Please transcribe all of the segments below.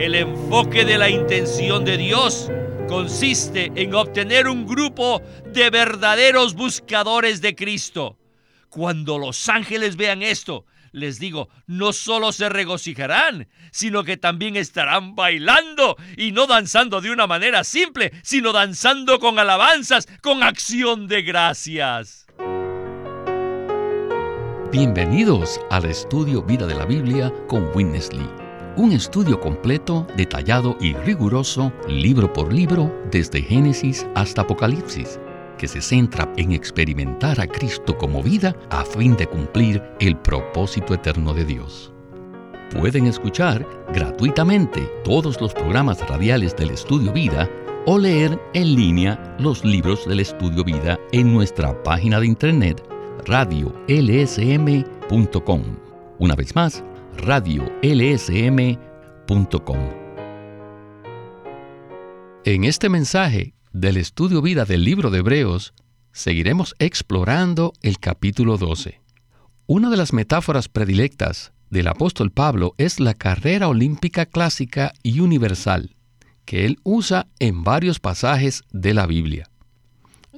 El enfoque de la intención de Dios consiste en obtener un grupo de verdaderos buscadores de Cristo. Cuando los ángeles vean esto, les digo, no solo se regocijarán, sino que también estarán bailando y no danzando de una manera simple, sino danzando con alabanzas, con acción de gracias. Bienvenidos al estudio Vida de la Biblia con Winnesley. Un estudio completo, detallado y riguroso, libro por libro, desde Génesis hasta Apocalipsis que se centra en experimentar a Cristo como vida a fin de cumplir el propósito eterno de Dios. Pueden escuchar gratuitamente todos los programas radiales del Estudio Vida o leer en línea los libros del Estudio Vida en nuestra página de internet radiolsm.com. Una vez más, radiolsm.com. En este mensaje del estudio vida del libro de Hebreos, seguiremos explorando el capítulo 12. Una de las metáforas predilectas del apóstol Pablo es la carrera olímpica clásica y universal, que él usa en varios pasajes de la Biblia.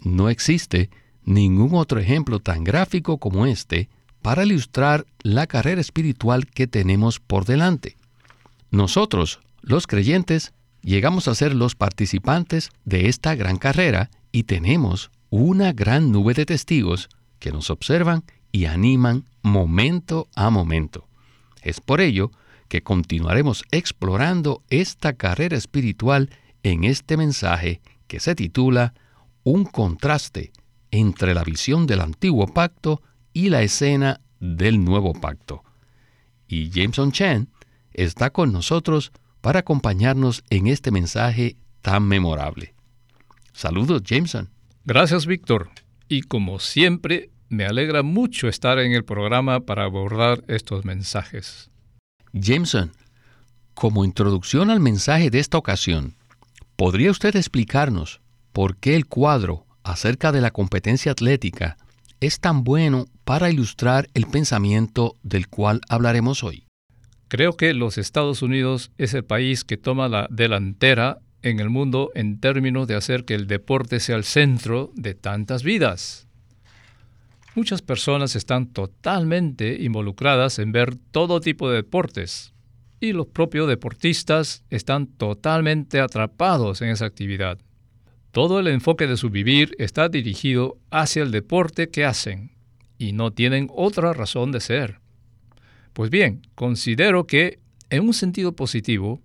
No existe ningún otro ejemplo tan gráfico como este para ilustrar la carrera espiritual que tenemos por delante. Nosotros, los creyentes, llegamos a ser los participantes de esta gran carrera y tenemos una gran nube de testigos que nos observan y animan momento a momento. Es por ello que continuaremos explorando esta carrera espiritual en este mensaje que se titula Un contraste entre la visión del antiguo pacto y la escena del nuevo pacto. Y Jameson Chen está con nosotros para acompañarnos en este mensaje tan memorable. Saludos, Jameson. Gracias, Víctor. Y como siempre, me alegra mucho estar en el programa para abordar estos mensajes. Jameson, como introducción al mensaje de esta ocasión, ¿podría usted explicarnos por qué el cuadro acerca de la competencia atlética es tan bueno para ilustrar el pensamiento del cual hablaremos hoy? Creo que los Estados Unidos es el país que toma la delantera en el mundo en términos de hacer que el deporte sea el centro de tantas vidas. Muchas personas están totalmente involucradas en ver todo tipo de deportes y los propios deportistas están totalmente atrapados en esa actividad. Todo el enfoque de su vivir está dirigido hacia el deporte que hacen y no tienen otra razón de ser. Pues bien, considero que, en un sentido positivo,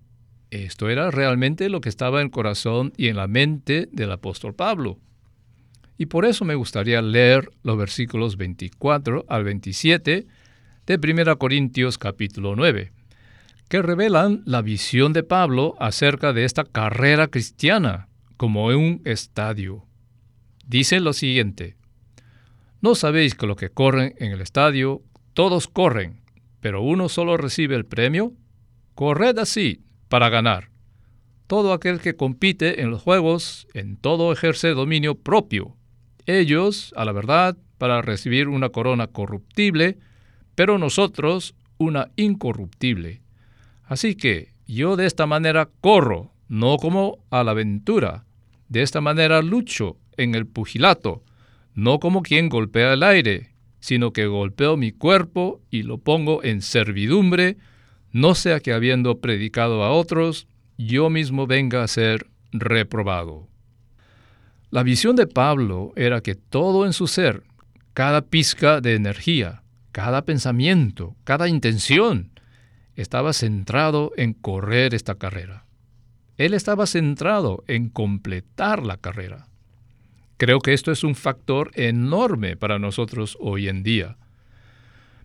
esto era realmente lo que estaba en el corazón y en la mente del apóstol Pablo. Y por eso me gustaría leer los versículos 24 al 27 de 1 Corintios capítulo 9, que revelan la visión de Pablo acerca de esta carrera cristiana como en un estadio. Dice lo siguiente, ¿no sabéis que lo que corren en el estadio, todos corren, pero uno solo recibe el premio? Corred así para ganar. Todo aquel que compite en los juegos, en todo ejerce dominio propio. Ellos, a la verdad, para recibir una corona corruptible, pero nosotros una incorruptible. Así que yo de esta manera corro, no como a la aventura. De esta manera lucho en el pugilato, no como quien golpea el aire, sino que golpeo mi cuerpo y lo pongo en servidumbre, no sea que habiendo predicado a otros, yo mismo venga a ser reprobado. La visión de Pablo era que todo en su ser, cada pizca de energía, cada pensamiento, cada intención, estaba centrado en correr esta carrera. Él estaba centrado en completar la carrera. Creo que esto es un factor enorme para nosotros hoy en día.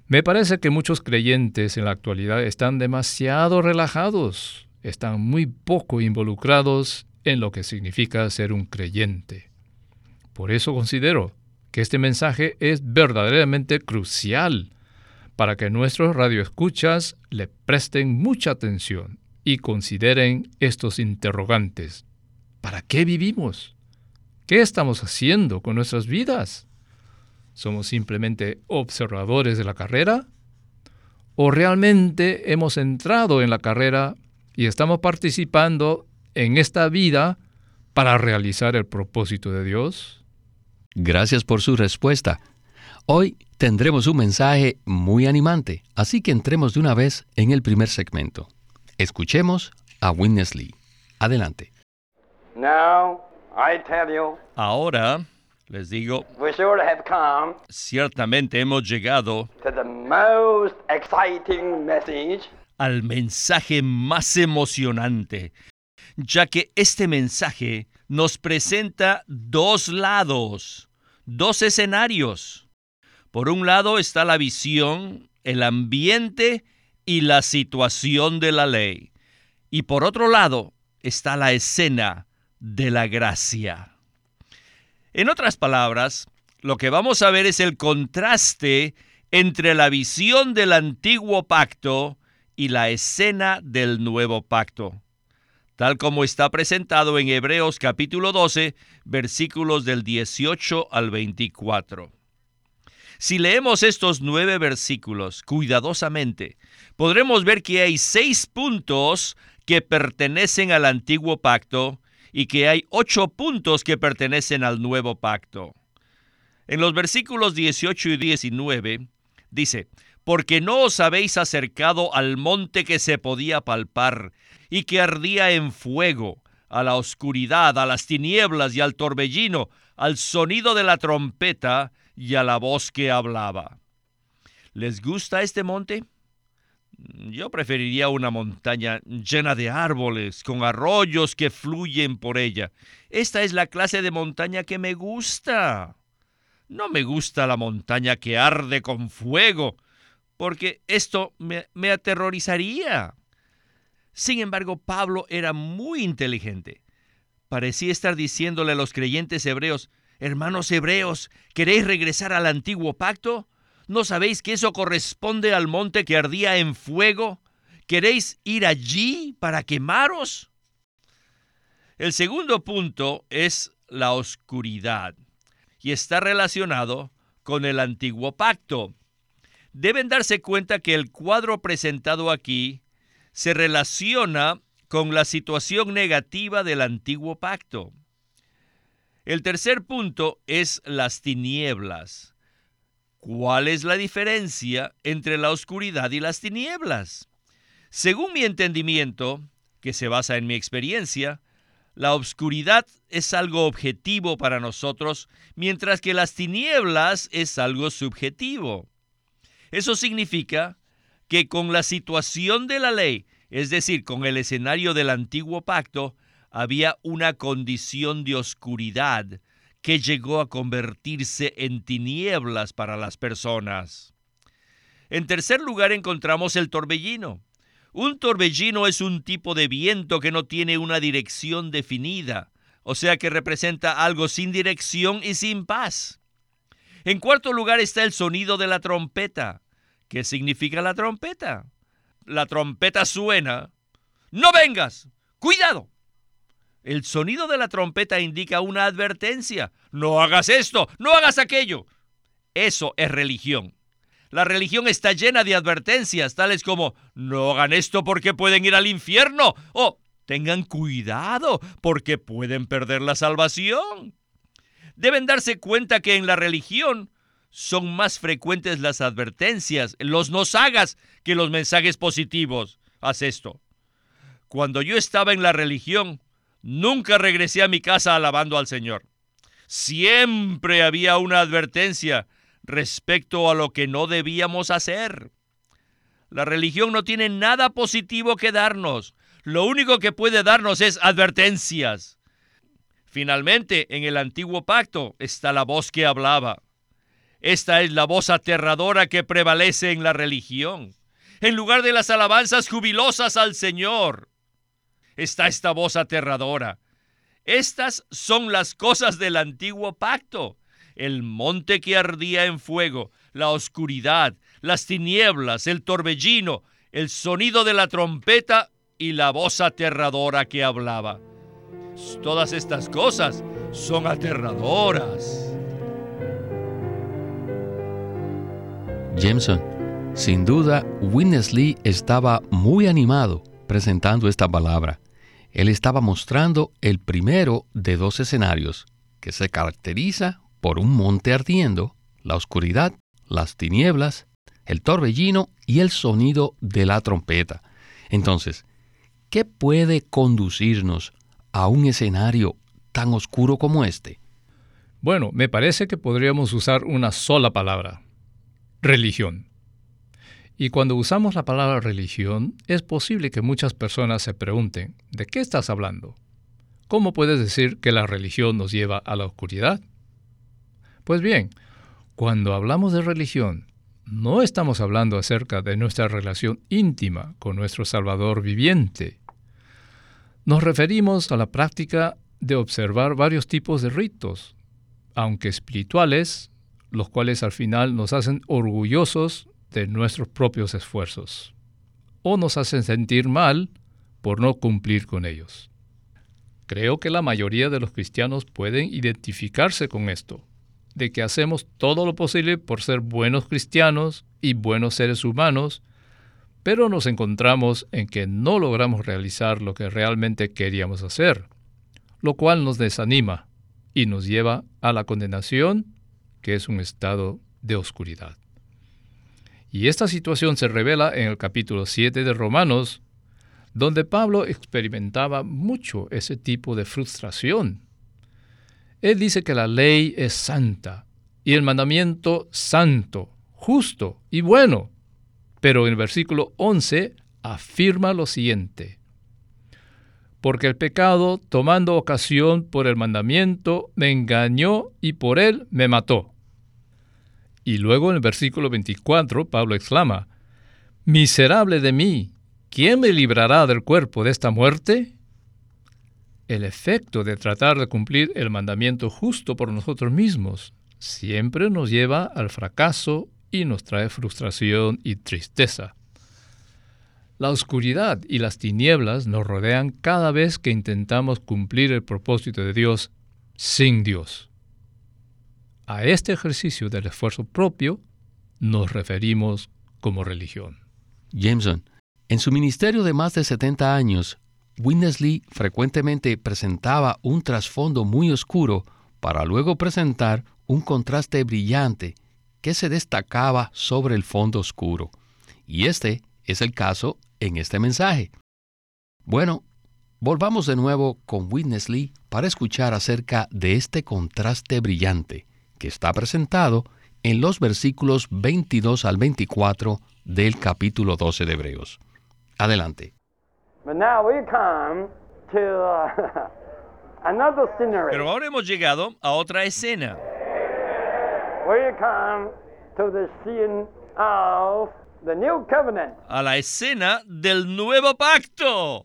Me parece que muchos creyentes en la actualidad están demasiado relajados, están muy poco involucrados en lo que significa ser un creyente. Por eso considero que este mensaje es verdaderamente crucial para que nuestros radioescuchas le presten mucha atención y consideren estos interrogantes. ¿Para qué vivimos? ¿Qué estamos haciendo con nuestras vidas? ¿Somos simplemente observadores de la carrera? ¿O realmente hemos entrado en la carrera y estamos participando en esta vida para realizar el propósito de Dios? Gracias por su respuesta. Hoy tendremos un mensaje muy animante, así que entremos de una vez en el primer segmento. Escuchemos a Witness Lee. Adelante. Ahora les digo, ciertamente hemos llegado al mensaje más emocionante, ya que este mensaje nos presenta dos lados, dos escenarios. Por un lado está la visión, el ambiente y la situación de la ley. Y por otro lado está la escena de la gracia. En otras palabras, lo que vamos a ver es el contraste entre la visión del antiguo pacto y la escena del nuevo pacto, tal como está presentado en Hebreos capítulo 12, versículos del 18 al 24. Si leemos estos nueve versículos cuidadosamente, podremos ver que hay seis puntos que pertenecen al antiguo pacto y que hay ocho puntos que pertenecen al nuevo pacto. En los versículos 18 y 19 dice, porque no os habéis acercado al monte que se podía palpar y que ardía en fuego, a la oscuridad, a las tinieblas y al torbellino, al sonido de la trompeta y a la voz que hablaba. ¿Les gusta este monte? Yo preferiría una montaña llena de árboles, con arroyos que fluyen por ella. Esta es la clase de montaña que me gusta. No me gusta la montaña que arde con fuego, porque esto me, me aterrorizaría. Sin embargo, Pablo era muy inteligente. Parecía estar diciéndole a los creyentes hebreos, Hermanos hebreos, ¿queréis regresar al antiguo pacto? ¿No sabéis que eso corresponde al monte que ardía en fuego? ¿Queréis ir allí para quemaros? El segundo punto es la oscuridad y está relacionado con el antiguo pacto. Deben darse cuenta que el cuadro presentado aquí se relaciona con la situación negativa del antiguo pacto. El tercer punto es las tinieblas. ¿Cuál es la diferencia entre la oscuridad y las tinieblas? Según mi entendimiento, que se basa en mi experiencia, la oscuridad es algo objetivo para nosotros, mientras que las tinieblas es algo subjetivo. Eso significa que con la situación de la ley, es decir, con el escenario del antiguo pacto, había una condición de oscuridad que llegó a convertirse en tinieblas para las personas. En tercer lugar encontramos el torbellino. Un torbellino es un tipo de viento que no tiene una dirección definida, o sea que representa algo sin dirección y sin paz. En cuarto lugar está el sonido de la trompeta. ¿Qué significa la trompeta? La trompeta suena. No vengas. Cuidado. El sonido de la trompeta indica una advertencia. No hagas esto, no hagas aquello. Eso es religión. La religión está llena de advertencias, tales como no hagan esto porque pueden ir al infierno o tengan cuidado porque pueden perder la salvación. Deben darse cuenta que en la religión son más frecuentes las advertencias, los no hagas, que los mensajes positivos. Haz esto. Cuando yo estaba en la religión, Nunca regresé a mi casa alabando al Señor. Siempre había una advertencia respecto a lo que no debíamos hacer. La religión no tiene nada positivo que darnos. Lo único que puede darnos es advertencias. Finalmente, en el antiguo pacto está la voz que hablaba. Esta es la voz aterradora que prevalece en la religión. En lugar de las alabanzas jubilosas al Señor, está esta voz aterradora. Estas son las cosas del antiguo pacto. El monte que ardía en fuego, la oscuridad, las tinieblas, el torbellino, el sonido de la trompeta y la voz aterradora que hablaba. Todas estas cosas son aterradoras. Jameson, sin duda, Winnesley estaba muy animado presentando esta palabra. Él estaba mostrando el primero de dos escenarios, que se caracteriza por un monte ardiendo, la oscuridad, las tinieblas, el torbellino y el sonido de la trompeta. Entonces, ¿qué puede conducirnos a un escenario tan oscuro como este? Bueno, me parece que podríamos usar una sola palabra, religión. Y cuando usamos la palabra religión, es posible que muchas personas se pregunten, ¿de qué estás hablando? ¿Cómo puedes decir que la religión nos lleva a la oscuridad? Pues bien, cuando hablamos de religión, no estamos hablando acerca de nuestra relación íntima con nuestro Salvador viviente. Nos referimos a la práctica de observar varios tipos de ritos, aunque espirituales, los cuales al final nos hacen orgullosos de nuestros propios esfuerzos, o nos hacen sentir mal por no cumplir con ellos. Creo que la mayoría de los cristianos pueden identificarse con esto, de que hacemos todo lo posible por ser buenos cristianos y buenos seres humanos, pero nos encontramos en que no logramos realizar lo que realmente queríamos hacer, lo cual nos desanima y nos lleva a la condenación, que es un estado de oscuridad. Y esta situación se revela en el capítulo 7 de Romanos, donde Pablo experimentaba mucho ese tipo de frustración. Él dice que la ley es santa y el mandamiento santo, justo y bueno. Pero en el versículo 11 afirma lo siguiente. Porque el pecado, tomando ocasión por el mandamiento, me engañó y por él me mató. Y luego en el versículo 24 Pablo exclama, Miserable de mí, ¿quién me librará del cuerpo de esta muerte? El efecto de tratar de cumplir el mandamiento justo por nosotros mismos siempre nos lleva al fracaso y nos trae frustración y tristeza. La oscuridad y las tinieblas nos rodean cada vez que intentamos cumplir el propósito de Dios sin Dios. A este ejercicio del esfuerzo propio nos referimos como religión. Jameson, en su ministerio de más de 70 años, Winnesley frecuentemente presentaba un trasfondo muy oscuro para luego presentar un contraste brillante que se destacaba sobre el fondo oscuro. Y este es el caso en este mensaje. Bueno, volvamos de nuevo con Winnesley para escuchar acerca de este contraste brillante que está presentado en los versículos 22 al 24 del capítulo 12 de Hebreos. Adelante. Pero ahora hemos llegado a otra escena. A la escena del nuevo pacto.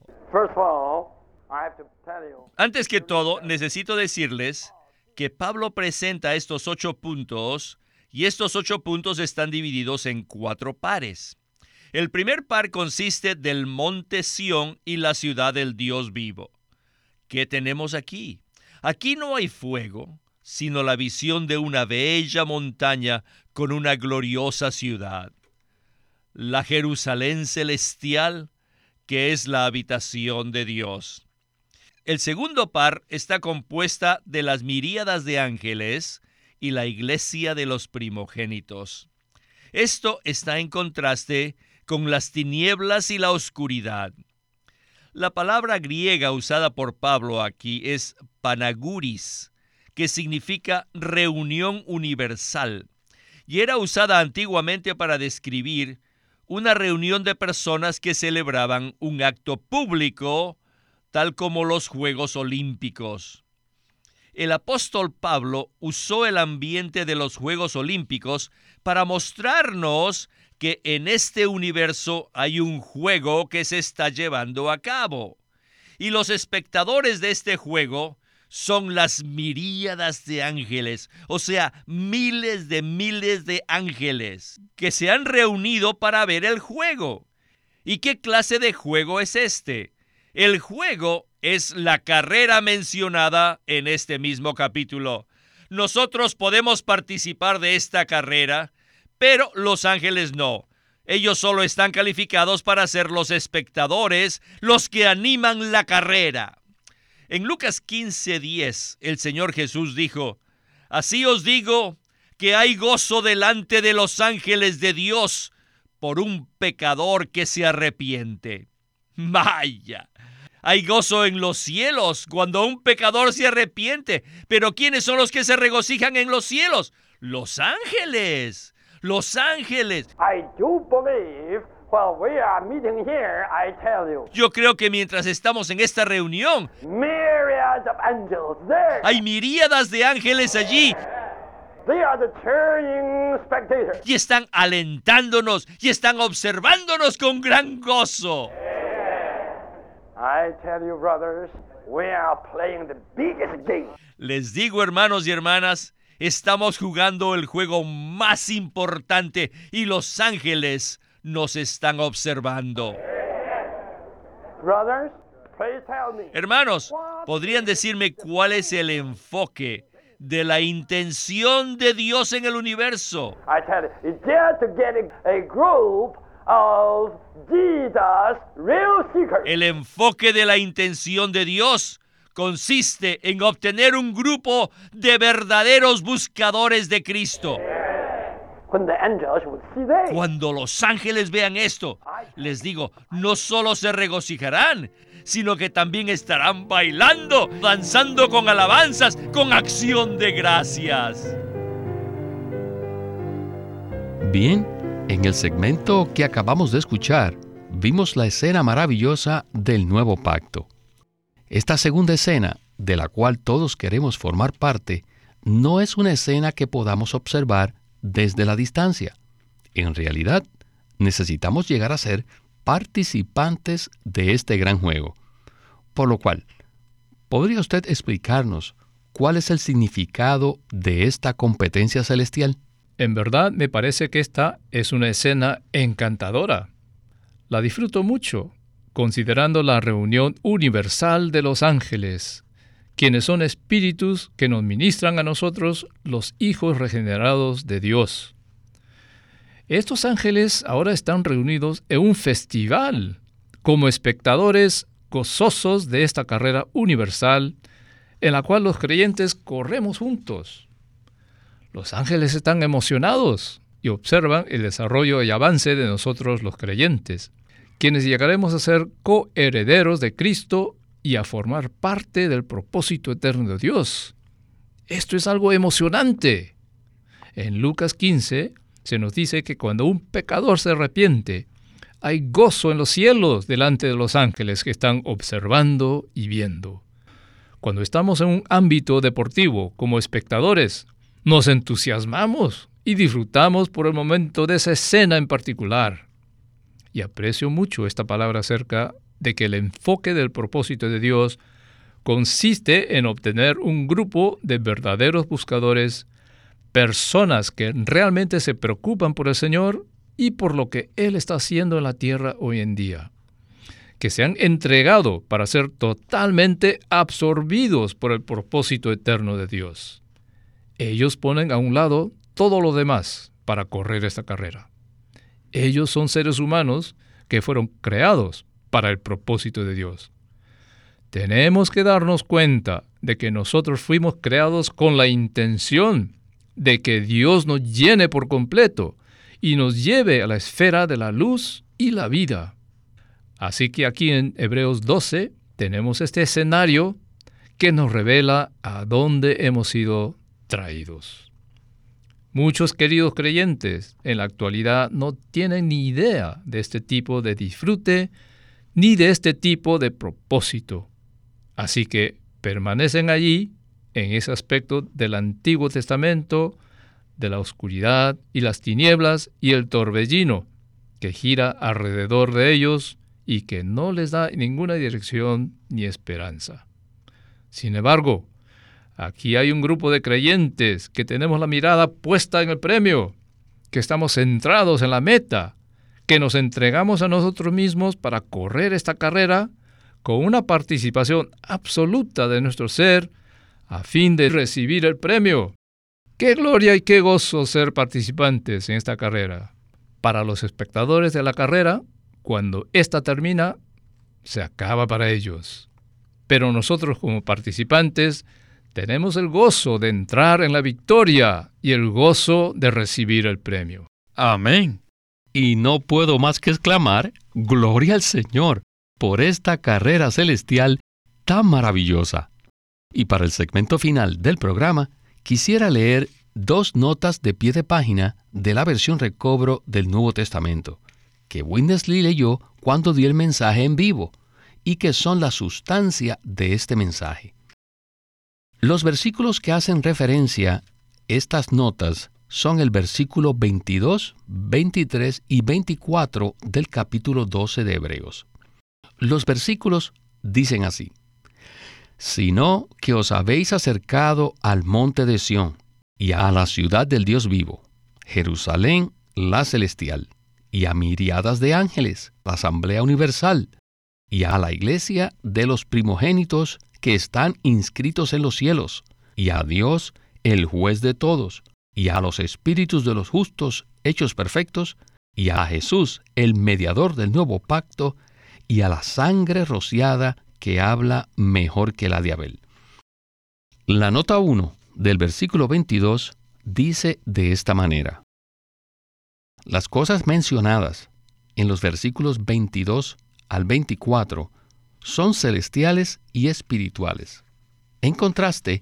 Antes que todo, necesito decirles que Pablo presenta estos ocho puntos y estos ocho puntos están divididos en cuatro pares. El primer par consiste del monte Sión y la ciudad del Dios vivo. ¿Qué tenemos aquí? Aquí no hay fuego, sino la visión de una bella montaña con una gloriosa ciudad. La Jerusalén celestial, que es la habitación de Dios. El segundo par está compuesta de las miríadas de ángeles y la iglesia de los primogénitos. Esto está en contraste con las tinieblas y la oscuridad. La palabra griega usada por Pablo aquí es panaguris, que significa reunión universal, y era usada antiguamente para describir una reunión de personas que celebraban un acto público tal como los Juegos Olímpicos. El apóstol Pablo usó el ambiente de los Juegos Olímpicos para mostrarnos que en este universo hay un juego que se está llevando a cabo. Y los espectadores de este juego son las miríadas de ángeles, o sea, miles de miles de ángeles que se han reunido para ver el juego. ¿Y qué clase de juego es este? El juego es la carrera mencionada en este mismo capítulo. Nosotros podemos participar de esta carrera, pero los ángeles no. Ellos solo están calificados para ser los espectadores, los que animan la carrera. En Lucas 15:10, el Señor Jesús dijo, Así os digo que hay gozo delante de los ángeles de Dios por un pecador que se arrepiente. Vaya, hay gozo en los cielos cuando un pecador se arrepiente. Pero ¿quiénes son los que se regocijan en los cielos? Los ángeles. Los ángeles. Yo creo que mientras estamos en esta reunión, hay miríadas de ángeles allí. Y están alentándonos y están observándonos con gran gozo. Les digo, hermanos y hermanas, estamos jugando el juego más importante y los ángeles nos están observando. Hermanos, ¿podrían decirme cuál es el enfoque de la intención de Dios en el universo? El enfoque de la intención de Dios consiste en obtener un grupo de verdaderos buscadores de Cristo. Cuando los ángeles vean esto, les digo, no solo se regocijarán, sino que también estarán bailando, danzando con alabanzas, con acción de gracias. Bien, en el segmento que acabamos de escuchar, vimos la escena maravillosa del nuevo pacto. Esta segunda escena, de la cual todos queremos formar parte, no es una escena que podamos observar desde la distancia. En realidad, necesitamos llegar a ser participantes de este gran juego. Por lo cual, ¿podría usted explicarnos cuál es el significado de esta competencia celestial? En verdad me parece que esta es una escena encantadora. La disfruto mucho, considerando la reunión universal de los ángeles, quienes son espíritus que nos ministran a nosotros los hijos regenerados de Dios. Estos ángeles ahora están reunidos en un festival, como espectadores gozosos de esta carrera universal en la cual los creyentes corremos juntos. Los ángeles están emocionados y observan el desarrollo y avance de nosotros los creyentes, quienes llegaremos a ser coherederos de Cristo y a formar parte del propósito eterno de Dios. Esto es algo emocionante. En Lucas 15 se nos dice que cuando un pecador se arrepiente, hay gozo en los cielos delante de los ángeles que están observando y viendo. Cuando estamos en un ámbito deportivo como espectadores, nos entusiasmamos y disfrutamos por el momento de esa escena en particular. Y aprecio mucho esta palabra acerca de que el enfoque del propósito de Dios consiste en obtener un grupo de verdaderos buscadores, personas que realmente se preocupan por el Señor y por lo que Él está haciendo en la tierra hoy en día, que se han entregado para ser totalmente absorbidos por el propósito eterno de Dios ellos ponen a un lado todo lo demás para correr esta carrera. Ellos son seres humanos que fueron creados para el propósito de Dios. Tenemos que darnos cuenta de que nosotros fuimos creados con la intención de que Dios nos llene por completo y nos lleve a la esfera de la luz y la vida. Así que aquí en Hebreos 12 tenemos este escenario que nos revela a dónde hemos sido traídos. Muchos queridos creyentes en la actualidad no tienen ni idea de este tipo de disfrute ni de este tipo de propósito. Así que permanecen allí en ese aspecto del Antiguo Testamento, de la oscuridad y las tinieblas y el torbellino que gira alrededor de ellos y que no les da ninguna dirección ni esperanza. Sin embargo, Aquí hay un grupo de creyentes que tenemos la mirada puesta en el premio, que estamos centrados en la meta, que nos entregamos a nosotros mismos para correr esta carrera con una participación absoluta de nuestro ser a fin de recibir el premio. Qué gloria y qué gozo ser participantes en esta carrera. Para los espectadores de la carrera, cuando ésta termina, se acaba para ellos. Pero nosotros como participantes tenemos el gozo de entrar en la victoria y el gozo de recibir el premio. Amén. Y no puedo más que exclamar, Gloria al Señor, por esta carrera celestial tan maravillosa. Y para el segmento final del programa, quisiera leer dos notas de pie de página de la versión recobro del Nuevo Testamento, que Windesley leyó cuando dio el mensaje en vivo, y que son la sustancia de este mensaje. Los versículos que hacen referencia estas notas son el versículo 22, 23 y 24 del capítulo 12 de Hebreos. Los versículos dicen así, sino que os habéis acercado al monte de Sión y a la ciudad del Dios vivo, Jerusalén la celestial, y a miriadas de ángeles, la asamblea universal, y a la iglesia de los primogénitos que están inscritos en los cielos, y a Dios, el juez de todos, y a los espíritus de los justos hechos perfectos, y a Jesús, el mediador del nuevo pacto, y a la sangre rociada que habla mejor que la de Abel. La nota 1 del versículo 22 dice de esta manera. Las cosas mencionadas en los versículos 22 al 24 son celestiales y espirituales, en contraste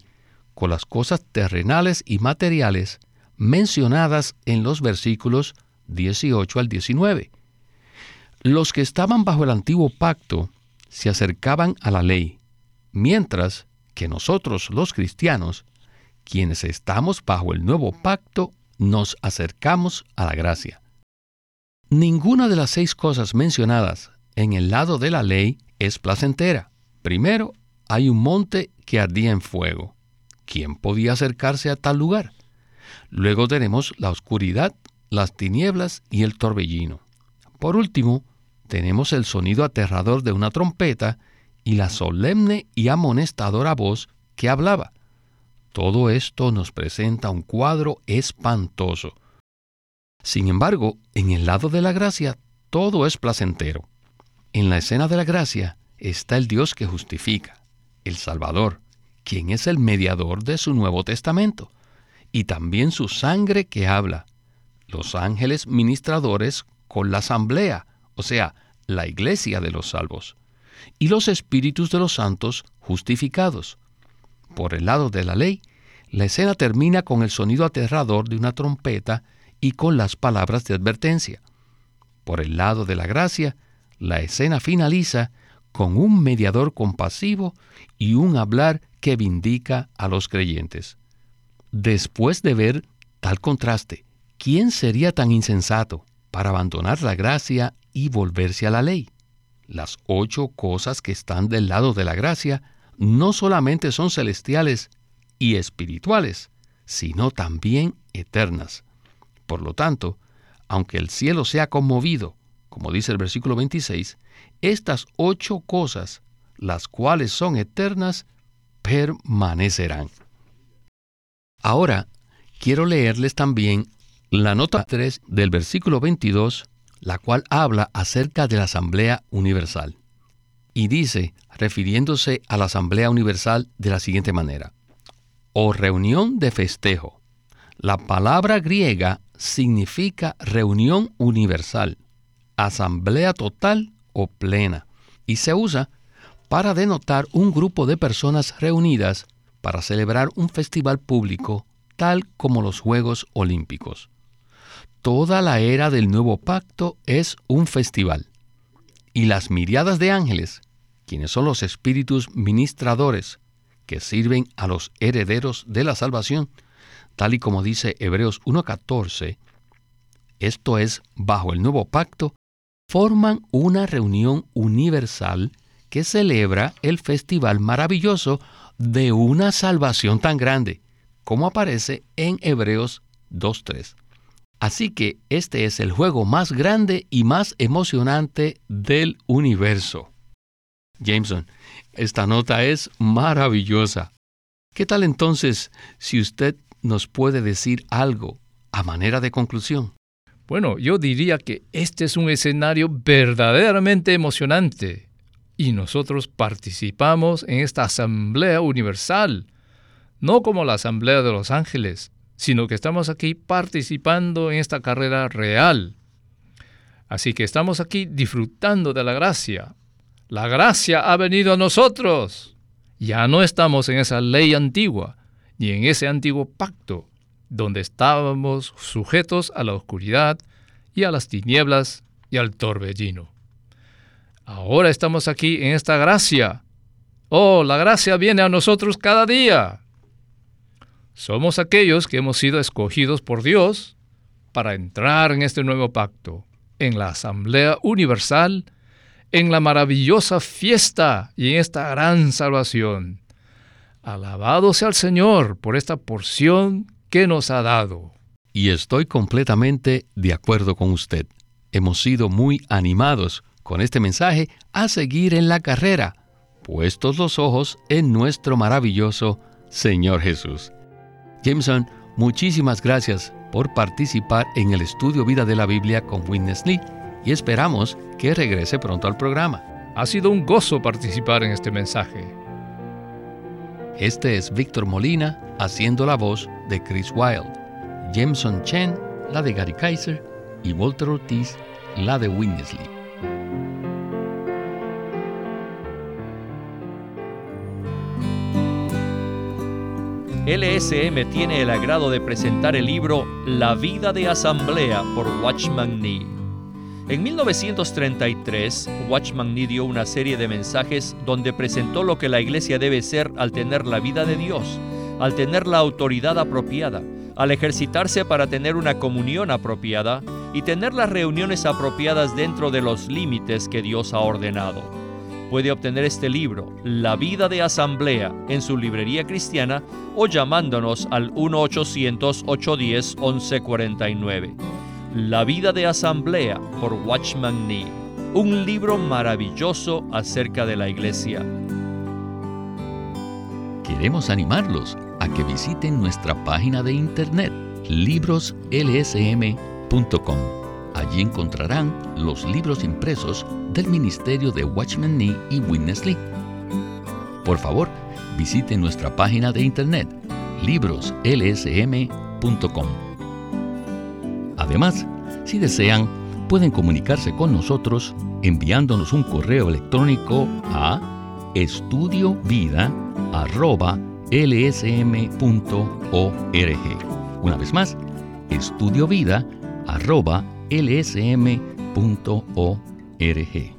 con las cosas terrenales y materiales mencionadas en los versículos 18 al 19. Los que estaban bajo el antiguo pacto se acercaban a la ley, mientras que nosotros los cristianos, quienes estamos bajo el nuevo pacto, nos acercamos a la gracia. Ninguna de las seis cosas mencionadas en el lado de la ley es placentera. Primero, hay un monte que ardía en fuego. ¿Quién podía acercarse a tal lugar? Luego tenemos la oscuridad, las tinieblas y el torbellino. Por último, tenemos el sonido aterrador de una trompeta y la solemne y amonestadora voz que hablaba. Todo esto nos presenta un cuadro espantoso. Sin embargo, en el lado de la gracia, todo es placentero. En la escena de la gracia está el Dios que justifica, el Salvador, quien es el mediador de su Nuevo Testamento, y también su sangre que habla, los ángeles ministradores con la asamblea, o sea, la iglesia de los salvos, y los espíritus de los santos justificados. Por el lado de la ley, la escena termina con el sonido aterrador de una trompeta y con las palabras de advertencia. Por el lado de la gracia, la escena finaliza con un mediador compasivo y un hablar que vindica a los creyentes. Después de ver tal contraste, ¿quién sería tan insensato para abandonar la gracia y volverse a la ley. Las ocho cosas que están del lado de la gracia no solamente son celestiales y espirituales, sino también eternas. Por lo tanto, aunque el cielo sea conmovido, como dice el versículo 26, estas ocho cosas, las cuales son eternas, permanecerán. Ahora, quiero leerles también la nota 3 del versículo 22 la cual habla acerca de la Asamblea Universal. Y dice, refiriéndose a la Asamblea Universal de la siguiente manera, o reunión de festejo. La palabra griega significa reunión universal, asamblea total o plena, y se usa para denotar un grupo de personas reunidas para celebrar un festival público tal como los Juegos Olímpicos toda la era del nuevo pacto es un festival. Y las miriadas de ángeles, quienes son los espíritus ministradores que sirven a los herederos de la salvación, tal y como dice Hebreos 1.14, esto es, bajo el nuevo pacto, forman una reunión universal que celebra el festival maravilloso de una salvación tan grande, como aparece en Hebreos 2.3. Así que este es el juego más grande y más emocionante del universo. Jameson, esta nota es maravillosa. ¿Qué tal entonces si usted nos puede decir algo a manera de conclusión? Bueno, yo diría que este es un escenario verdaderamente emocionante y nosotros participamos en esta Asamblea Universal, no como la Asamblea de los Ángeles, sino que estamos aquí participando en esta carrera real. Así que estamos aquí disfrutando de la gracia. La gracia ha venido a nosotros. Ya no estamos en esa ley antigua, ni en ese antiguo pacto donde estábamos sujetos a la oscuridad y a las tinieblas y al torbellino. Ahora estamos aquí en esta gracia. Oh, la gracia viene a nosotros cada día. Somos aquellos que hemos sido escogidos por Dios para entrar en este nuevo pacto, en la Asamblea Universal, en la maravillosa fiesta y en esta gran salvación. Alabado sea el Señor por esta porción que nos ha dado. Y estoy completamente de acuerdo con usted. Hemos sido muy animados con este mensaje a seguir en la carrera, puestos los ojos en nuestro maravilloso Señor Jesús. Jameson, muchísimas gracias por participar en el estudio Vida de la Biblia con Witness Lee y esperamos que regrese pronto al programa. Ha sido un gozo participar en este mensaje. Este es Víctor Molina haciendo la voz de Chris Wilde, Jameson Chen la de Gary Kaiser y Walter Ortiz la de Winnesley. LSM tiene el agrado de presentar el libro La vida de asamblea por Watchman Nee. En 1933, Watchman Nee dio una serie de mensajes donde presentó lo que la iglesia debe ser al tener la vida de Dios, al tener la autoridad apropiada, al ejercitarse para tener una comunión apropiada y tener las reuniones apropiadas dentro de los límites que Dios ha ordenado. Puede obtener este libro, La vida de asamblea, en su librería cristiana o llamándonos al 1-800-810-1149. La vida de asamblea por Watchman Nee, un libro maravilloso acerca de la iglesia. Queremos animarlos a que visiten nuestra página de internet libroslsm.com. Allí encontrarán los libros impresos del ministerio de Watchman Nee y Witness Lee. Por favor, visiten nuestra página de internet libroslsm.com. Además, si desean, pueden comunicarse con nosotros enviándonos un correo electrónico a estudiovida.lsm.org. Una vez más, estudiovida.lsm.org.